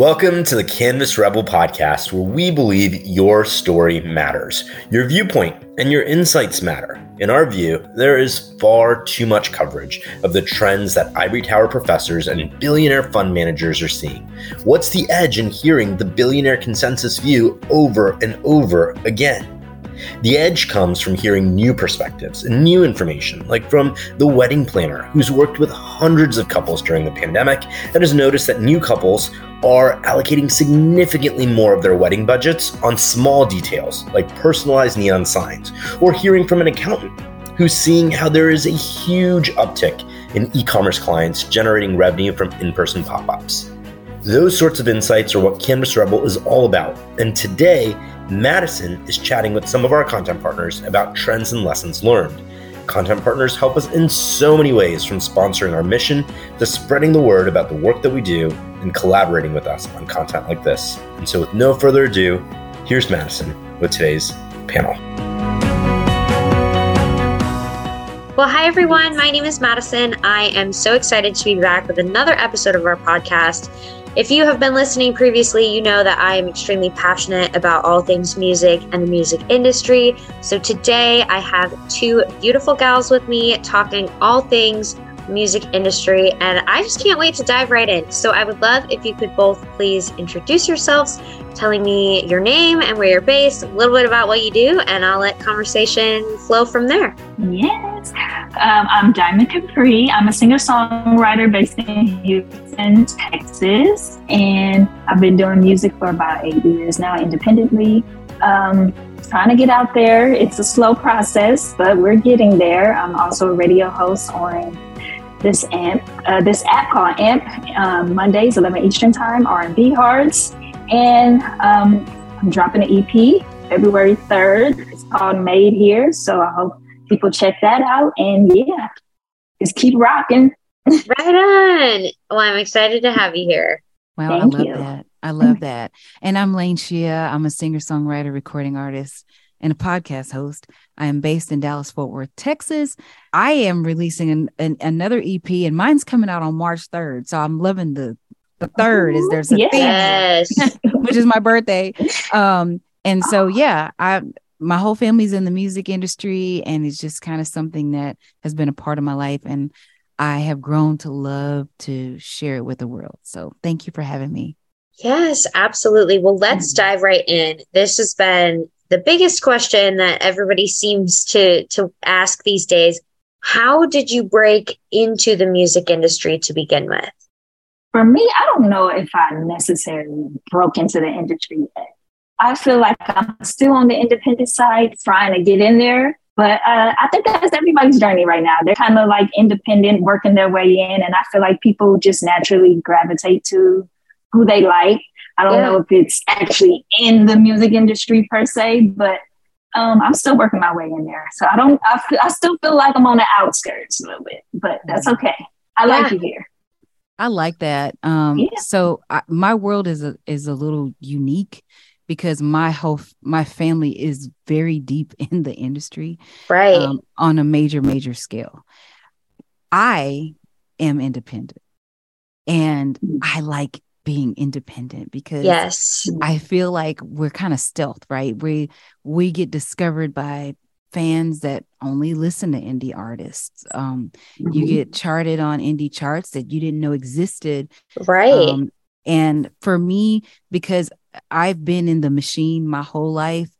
Welcome to the Canvas Rebel podcast, where we believe your story matters. Your viewpoint and your insights matter. In our view, there is far too much coverage of the trends that ivory tower professors and billionaire fund managers are seeing. What's the edge in hearing the billionaire consensus view over and over again? The edge comes from hearing new perspectives and new information, like from the wedding planner who's worked with hundreds of couples during the pandemic and has noticed that new couples are allocating significantly more of their wedding budgets on small details like personalized neon signs, or hearing from an accountant who's seeing how there is a huge uptick in e commerce clients generating revenue from in person pop ups. Those sorts of insights are what Canvas Rebel is all about, and today Madison is chatting with some of our content partners about trends and lessons learned. Content partners help us in so many ways from sponsoring our mission to spreading the word about the work that we do and collaborating with us on content like this. And so, with no further ado, here's Madison with today's panel. Well, hi everyone. My name is Madison. I am so excited to be back with another episode of our podcast. If you have been listening previously, you know that I am extremely passionate about all things music and the music industry. So today I have two beautiful gals with me talking all things music industry, and I just can't wait to dive right in. So I would love if you could both please introduce yourselves, telling me your name and where you're based, a little bit about what you do, and I'll let conversation flow from there. Yes. Um, I'm Diamond Capreé. I'm a singer songwriter based in Houston, Texas, and I've been doing music for about eight years now independently. Um, trying to get out there. It's a slow process, but we're getting there. I'm also a radio host on this amp, uh, this app called Amp, um, Mondays, 11 Eastern Time, R&B Hearts, and um, I'm dropping an EP February 3rd. It's called Made Here, so I hope people check that out. And yeah, just keep rocking. right on. Well, I'm excited to have you here. Wow, Thank I love you. that. I love that. And I'm Laneshia. I'm a singer songwriter, recording artist and a podcast host. I am based in Dallas, Fort Worth, Texas. I am releasing an, an, another EP, and mine's coming out on March 3rd. So I'm loving the the third is there's a yes. theme, which is my birthday. Um, and so yeah, I my whole family's in the music industry, and it's just kind of something that has been a part of my life, and I have grown to love to share it with the world. So thank you for having me. Yes, absolutely. Well, let's dive right in. This has been the biggest question that everybody seems to to ask these days how did you break into the music industry to begin with for me i don't know if i necessarily broke into the industry yet i feel like i'm still on the independent side trying to get in there but uh, i think that's everybody's journey right now they're kind of like independent working their way in and i feel like people just naturally gravitate to who they like I don't yeah. know if it's actually in the music industry per se, but um, I'm still working my way in there. So I don't, I, I still feel like I'm on the outskirts a little bit, but that's okay. I yeah. like you here. I like that. Um, yeah. So I, my world is a is a little unique because my whole my family is very deep in the industry, right? Um, on a major major scale. I am independent, and mm. I like being independent because yes i feel like we're kind of stealth right we we get discovered by fans that only listen to indie artists um mm-hmm. you get charted on indie charts that you didn't know existed right um, and for me because i've been in the machine my whole life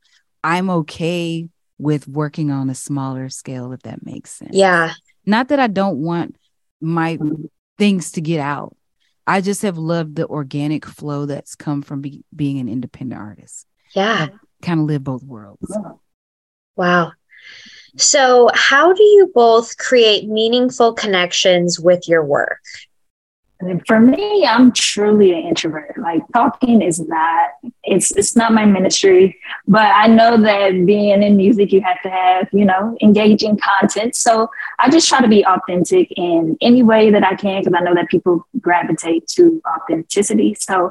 i'm okay with working on a smaller scale if that makes sense yeah not that i don't want my mm-hmm. things to get out I just have loved the organic flow that's come from be- being an independent artist. Yeah. Kind of live both worlds. Wow. So, how do you both create meaningful connections with your work? for me, I'm truly an introvert. Like talking is not it's it's not my ministry, but I know that being in music you have to have, you know, engaging content. So I just try to be authentic in any way that I can because I know that people gravitate to authenticity. So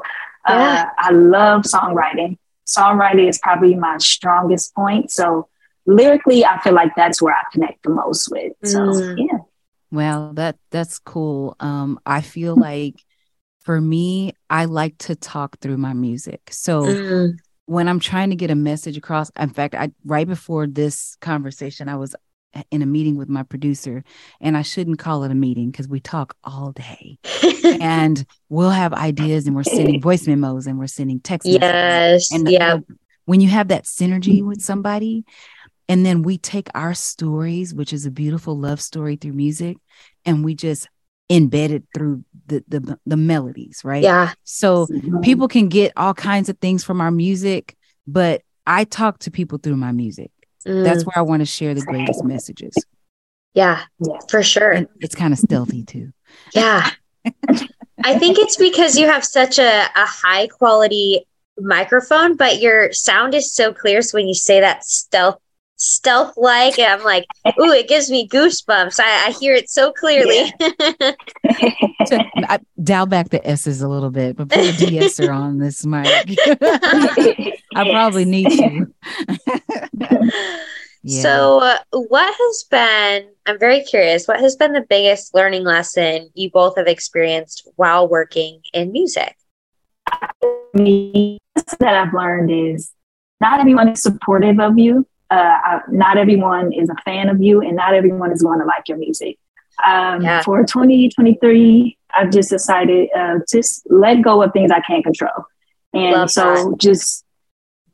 uh, yeah. I love songwriting. Songwriting is probably my strongest point. So lyrically, I feel like that's where I connect the most with. So mm. yeah. Well, that that's cool. Um, I feel like for me, I like to talk through my music. So Mm, when I'm trying to get a message across, in fact, I right before this conversation, I was in a meeting with my producer, and I shouldn't call it a meeting because we talk all day, and we'll have ideas, and we're sending voice memos, and we're sending text. messages. yes. And yeah. when you have that synergy with somebody, and then we take our stories, which is a beautiful love story through music, and we just embed it through the the, the melodies, right? Yeah. So people can get all kinds of things from our music, but I talk to people through my music. Mm, That's where I want to share the greatest messages. yeah, Yeah. for sure. And it's kind of stealthy too. Yeah. I think it's because you have such a, a high quality microphone, but your sound is so clear. So when you say that stealth, stealth like, I'm like, ooh, it gives me goosebumps. I, I hear it so clearly. So I dial back the S's a little bit, but put a de-esser on this mic. I probably need to. Yeah. So, uh, what has been, I'm very curious, what has been the biggest learning lesson you both have experienced while working in music? me that I've learned is not everyone is supportive of you. Uh, I- not everyone is a fan of you, and not everyone is going to like your music. Um, Yeah. For 2023, I've just decided uh, just let go of things I can't control, and Love so just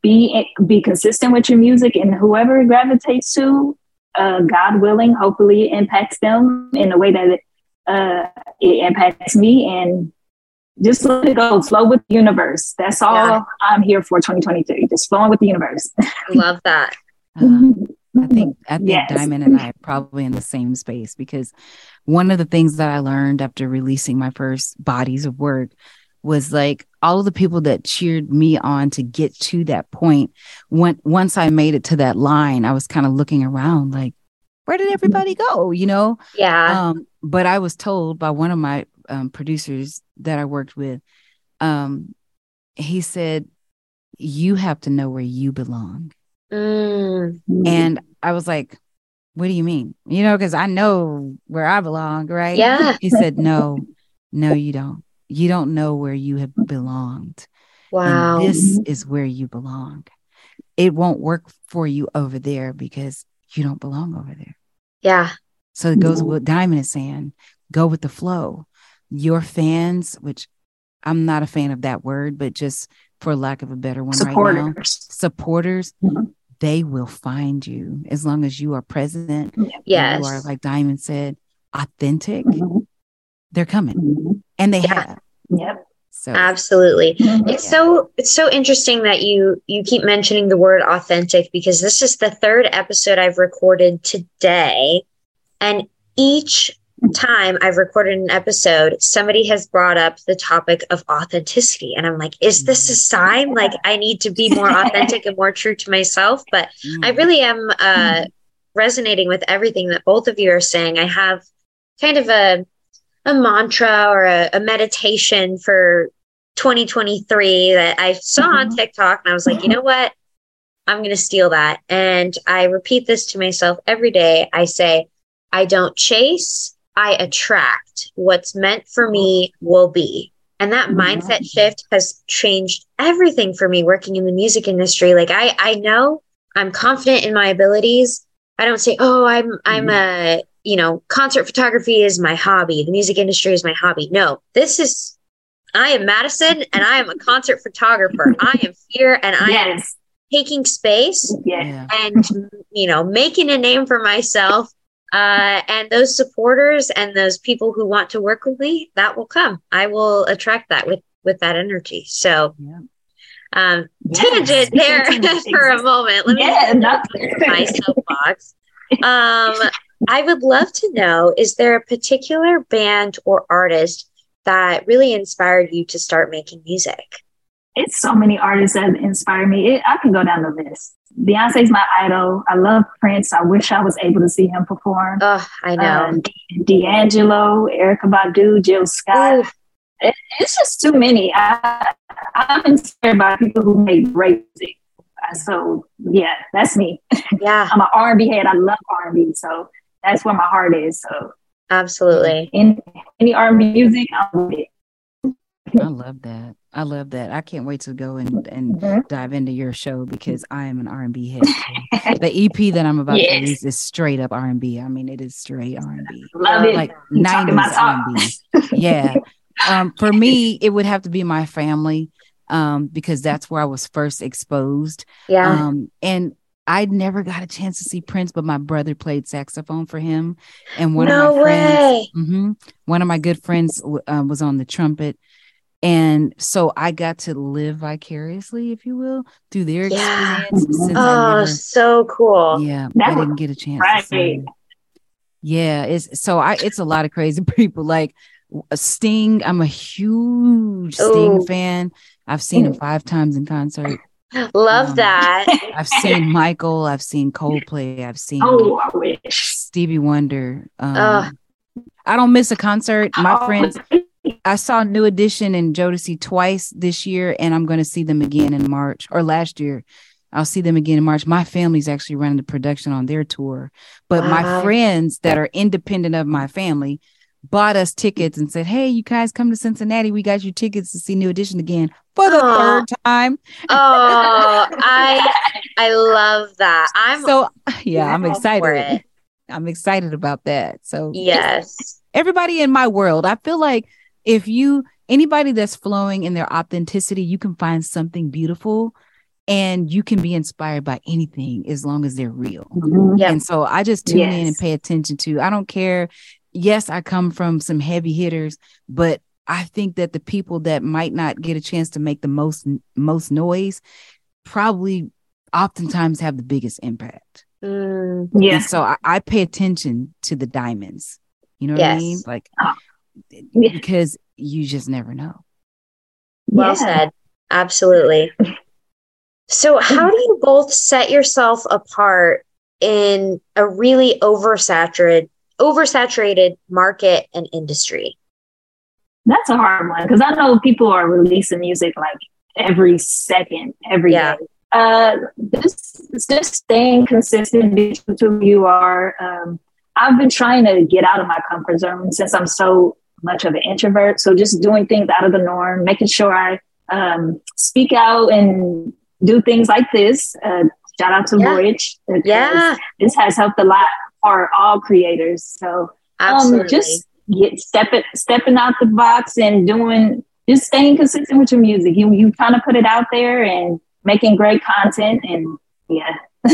be be consistent with your music, and whoever it gravitates to, uh, God willing, hopefully it impacts them in a way that it, uh, it impacts me, and just let it go, flow with the universe. That's all Yeah. I'm here for 2023. Just flowing with the universe. Love that. Uh, I think I think Yes. Diamond and I are probably in the same space because one of the things that I learned after releasing my first bodies of work was like all of the people that cheered me on to get to that point. When once I made it to that line, I was kind of looking around like, where did everybody go? You know? Yeah. Um, but I was told by one of my um, producers that I worked with, um, he said, You have to know where you belong. Mm, And I was like, What do you mean? You know, because I know where I belong, right? Yeah. He said, No, no, you don't. You don't know where you have belonged. wow. And this is where you belong. It won't work for you over there because you don't belong over there. yeah. So it goes with Diamond is saying go with the flow. Your fans, which I'm not a fan of that word, but just for lack of a better one right now, supporters. supporters, Mhm. they will find you as long as you are present. Yes. You are, like Diamond said, authentic. Mhm. They're coming Mhm. and they Yeah. have. Yep. So, Absolutely. Mhm. It's so it's so interesting that you you keep mentioning the word authentic because this is the third episode I've recorded today and each time I've recorded an episode somebody has brought up the topic of authenticity and I'm like is this a sign like I need to be more authentic and more true to myself but I mm, really am uh, resonating with everything that both of you are saying. I have kind of a a mantra or a, a meditation for 2023 that I saw on Mhm. TikTok, and I was like, you know what? I'm going to steal that, and I repeat this to myself every day. I say, I don't chase, I attract. What's meant for me will be. And that Mhm. mindset shift has changed everything for me working in the music industry. Like I I know I'm confident in my abilities. I don't say, "Oh, I'm I'm a, you know, concert photography is my hobby. The music industry is my hobby." No, this is I am Madison and I am a concert photographer. I am here and I am taking space yeah. and you know making a name for myself uh, and those supporters and those people who want to work with me that will come i will attract that with with that energy so Yeah. um Yes. tangent there for a moment let me Yeah, no. my soapbox um i would love to know is there a particular band or artist that really inspired you to start making music It's so many artists that inspire me. It, I can go down the list. Beyonce's my idol. I love Prince. I wish I was able to see him perform. oh i know Uh, D- D'Angelo, Erykah Badu, Jill Scott. It, it's just too many. I, I'm inspired by people who make great music. Uh, So yeah, that's me. yeah I'm an R&B head. I love R&B, so that's where my heart is. So absolutely in any R&B music, I'm with it. I love that. I love that. I can't wait to go and, and Mhm. dive into your show because I am an R and B head. too. the EP that I'm about Yes. to release is straight up R and B. I mean, it is straight R and B, Love it. like nineties R and B. Yeah. Um, for me, it would have to be my family, um, because that's where I was first exposed. Yeah. Um, and I never got a chance to see Prince, but my brother played saxophone for him, and one no of my friends, way. hmm One of my good friends uh, was on the trumpet. And so I got to live vicariously, if you will, through their Yeah. experience. Oh, never, so cool. yeah, That I didn't get a chance. right. To see them. Yeah, it's so I. It's a lot of crazy people. Like uh, Sting, I'm a huge Sting Ooh. fan. I've seen him five times in concert. Love Um, that. I've seen Michael. I've seen Coldplay. I've seen Oh, I wish. Stevie Wonder. Um, I don't miss a concert. My Oh, friends, I saw New Edition and Jodeci twice this year, and I'm going to see them again in March or last year. I'll see them again in March. My family's actually running the production on their tour, but my friends that are independent of my family bought us tickets and said, "Hey, you guys come to Cincinnati. We got you tickets to see New Edition again for the Aw. third time." Oh, I I love that. I'm so yeah, I'm excited. I'm excited about that. So Yes. everybody in my world, I feel like if you anybody that's flowing in their authenticity, you can find something beautiful and you can be inspired by anything as long as they're real. Mhm. Yep. And so I just tune in and pay attention to. I don't care. Yes, I come from some heavy hitters, but I think that the people that might not get a chance to make the most most noise probably oftentimes have the biggest impact. Mm, Yeah. And so I, I pay attention to the diamonds. You know what I mean? Like Yeah. Because you just never know. well Yeah. said. Absolutely. So, how do you both set yourself apart in a really oversaturated oversaturated market and industry? That's a hard one because I know people are releasing music like every second, every day. Yeah. Uh, this just staying consistent, be to who you are. Um, I've been trying to get out of my comfort zone since I'm so much of an introvert. So just doing things out of the norm, making sure I um, speak out and do things like this. Uh, shout out to Yeah. Voyage. Yeah, This has helped a lot for all creators. So um, just get stepping stepping out the box and doing just staying consistent with your music. You you trying to put it out there and making great content and yeah,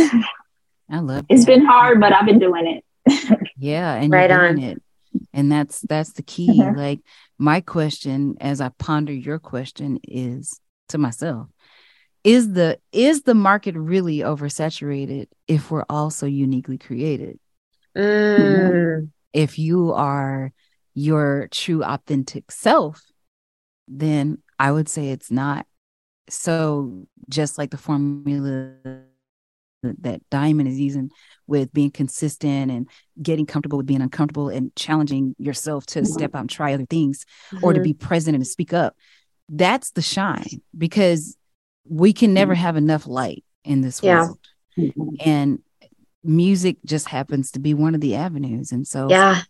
I love it's that. been hard, but I've been doing it. Yeah, and Right you're doing on. it. And that's that's the key. Mhm. Like my question as I ponder your question is to myself. Is the is the market really oversaturated if we're also uniquely created? Mm, If you are your true authentic self, then I would say it's not. So just like the formula that Diamond is using with being consistent and getting comfortable with being uncomfortable and challenging yourself to Mhm. step out and try other things or to mhm. be present and to speak up. That's the shine because we can never have enough light in this Yeah. world. And music just happens to be one of the avenues. And so yeah,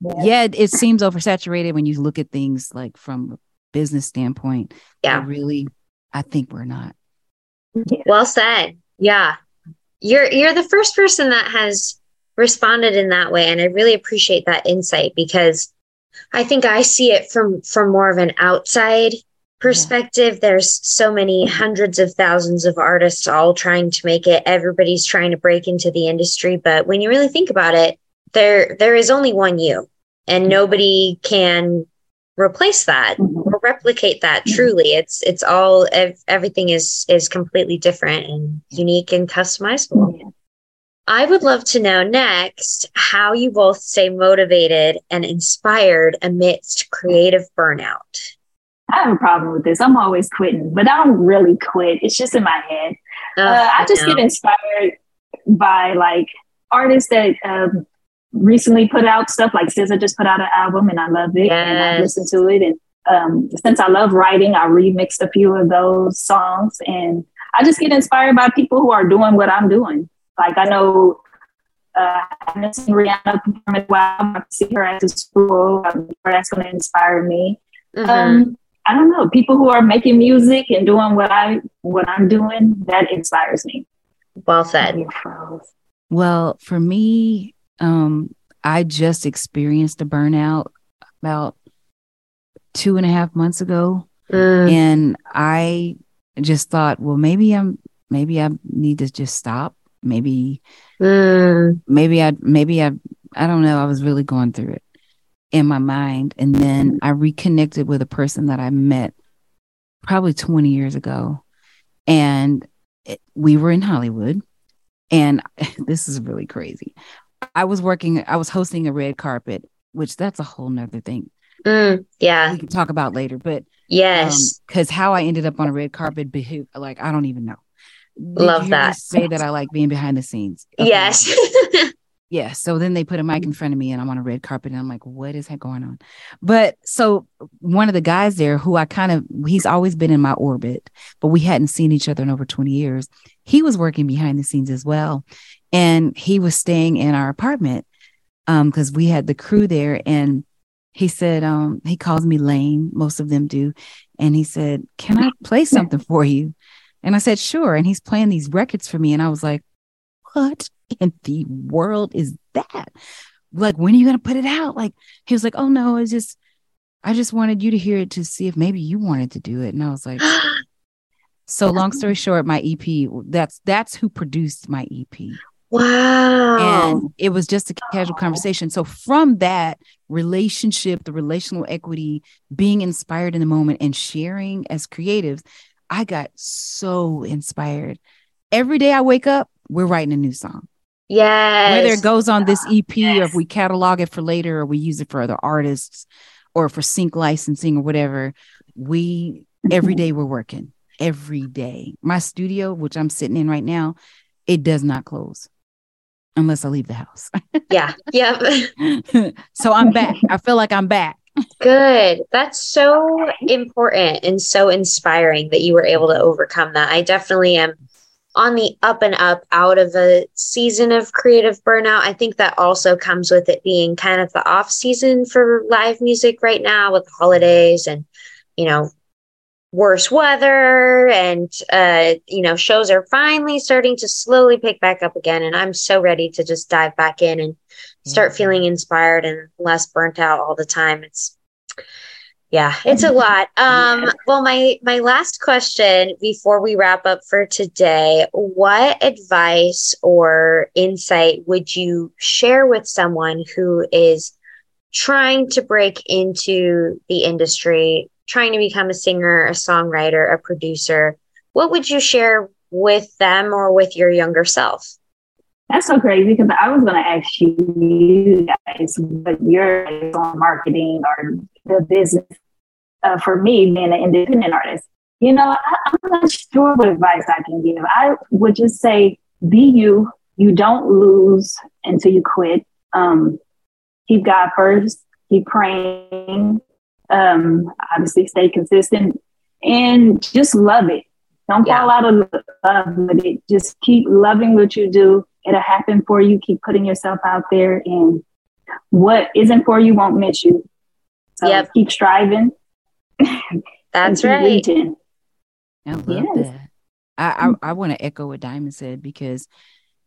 yeah, it, it seems oversaturated when you look at things like from a business standpoint. but Yeah. really, I think we're not. well said. Yeah, you're you're the first person that has responded in that way, and I really appreciate that insight because I think I see it from from more of an outside perspective. There's so many hundreds of thousands of artists all trying to make it. Everybody's trying to break into the industry, but when you really think about it, there there is only one you, and nobody can replace that Mhm. or replicate that Mhm. truly it's it's all ev- everything is is completely different and unique and customizable Yeah. i would love to know next how you both stay motivated and inspired amidst creative burnout I have a problem with this. I'm always quitting, but I don't really quit. It's just in my head. Ugh, uh, I just know. get inspired by like artists that um, recently put out stuff. Like SZA just put out an album, and I love it, and I Yes. listen to it. And um, since I love writing, I remixed a few of those songs, and I just get inspired by people who are doing what I'm doing. Like I know. Uh, I haven't seen Rihanna perform in a while. I see her at the school. I'm sure that's going to inspire me. Mhm. Um, I don't know, people who are making music and doing what I what I'm doing, that inspires me. Well said. Well, for me, um, I just experienced a burnout about two and a half months ago. Mm. And I just thought, well, maybe I'm maybe I need to just stop. Maybe Mm. maybe I maybe I I don't know. I was really going through it in my mind. And then I reconnected with a person that I met probably 20 years ago. And it, we were in Hollywood. And this is really crazy. I was working, I was hosting a red carpet, which that's a whole nother thing Mm. Yeah. we can talk about later. But Yes. because how I ended up on a red carpet, like I don't even know. Did Love that. Say that I like being behind the scenes. Okay. yes. Yeah. So then they put a mic in front of me and I'm on a red carpet and I'm like, what is that going on? But so one of the guys there who I kind of, he's always been in my orbit, but we hadn't seen each other in over 20 years. He was working behind the scenes as well. And he was staying in our apartment um, because we had the crew there. And he said, um, he calls me Lane. Most of them do. And he said, can I play something for you? And I said, sure. And he's playing these records for me. And I was like, what in the world is that? Like, when are you going to put it out? Like, he was like, oh no, it's just, I just wanted you to hear it to see if maybe you wanted to do it. And I was like, so long story short, my EP, that's, that's who produced my EP. wow. And it was just a casual conversation. So from that relationship, the relational equity, being inspired in the moment and sharing as creatives, I got so inspired. Every day I wake up, we're writing a new song. yes. Whether it goes on this EP or if we catalog it for later or we use it for other artists or for sync licensing or whatever, we every mm-hmm. day we're working. Every day. My studio, which I'm sitting in right now, it does not close unless I leave the house. yeah. Yep. so I'm back. I feel like I'm back. Good. That's so important and so inspiring that you were able to overcome that. I definitely am on the up and up out of a season of creative burnout. I think that also comes with it being kind of the off season for live music right now with the holidays and, you know, worse weather and uh you know shows are finally starting to slowly pick back up again and i'm so ready to just dive back in and start Yeah. feeling inspired and less burnt out all the time it's yeah it's a lot. Um well my my last question before we wrap up for today what advice or insight would you share with someone who is trying to break into the industry trying to become a singer a songwriter a producer? What would you share with them or with your younger self? That's so crazy because I was going to ask you guys what your on marketing or the business uh, for me being an independent artist. You know, I, I'm not sure what advice I can give. I would just say, be you. You don't lose until you quit. Um, keep God first. Keep praying. Um, obviously, stay consistent and just love it. Don't Yeah. fall out of love with it. Just keep loving what you do. It'll happen for you. Keep putting yourself out there, and what isn't for you won't miss you. So Yep. keep striving. that's and keep right reaching. I love Yes. that. I, I, I want to echo what Diamond said because,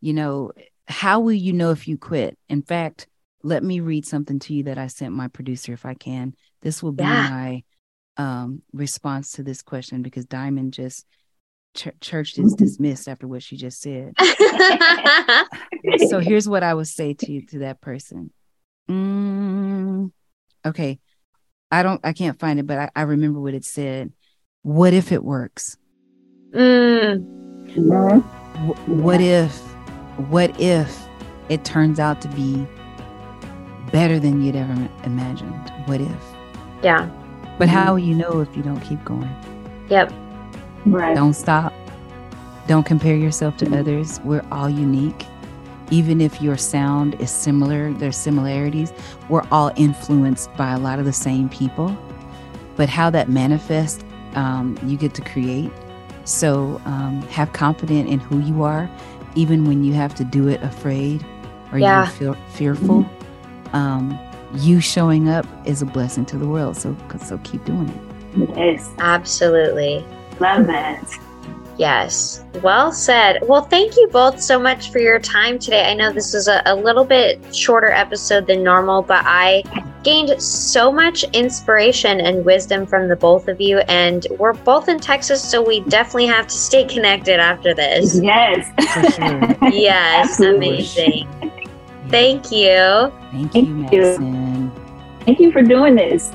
you know, how will you know if you quit? In fact, let me read something to you that I sent my producer if I can. This will be Yeah. my um, response to this question because Diamond just ch- church is dismissed after what she just said. so here's what I would say to you to that person. Mm, okay, I don't, I can't find it, but I, I remember what it said. What if it works? Mm, Mhm. Wh- what if, what if it turns out to be better than you'd ever imagined? What if? yeah But how will you know if you don't keep going? yep Right. Don't stop. Don't compare yourself to others. We're all unique. Even if your sound is similar, there's similarities. We're all influenced by a lot of the same people. But how that manifests, um, you get to create. So um, have confidence in who you are, even when you have to do it afraid or Yeah. you feel fearful. Um, you showing up is a blessing to the world. So so keep doing it. Yes. Absolutely. Love that. Yes. Well said. Well, thank you both so much for your time today. I know this is a, a little bit shorter episode than normal, but I gained so much inspiration and wisdom from the both of you. And we're both in Texas, so we definitely have to stay connected after this. Yes. Sure. Yes. Absolutely. Amazing. Thank you. Thank Thank you, you. Madison. Thank you for doing this.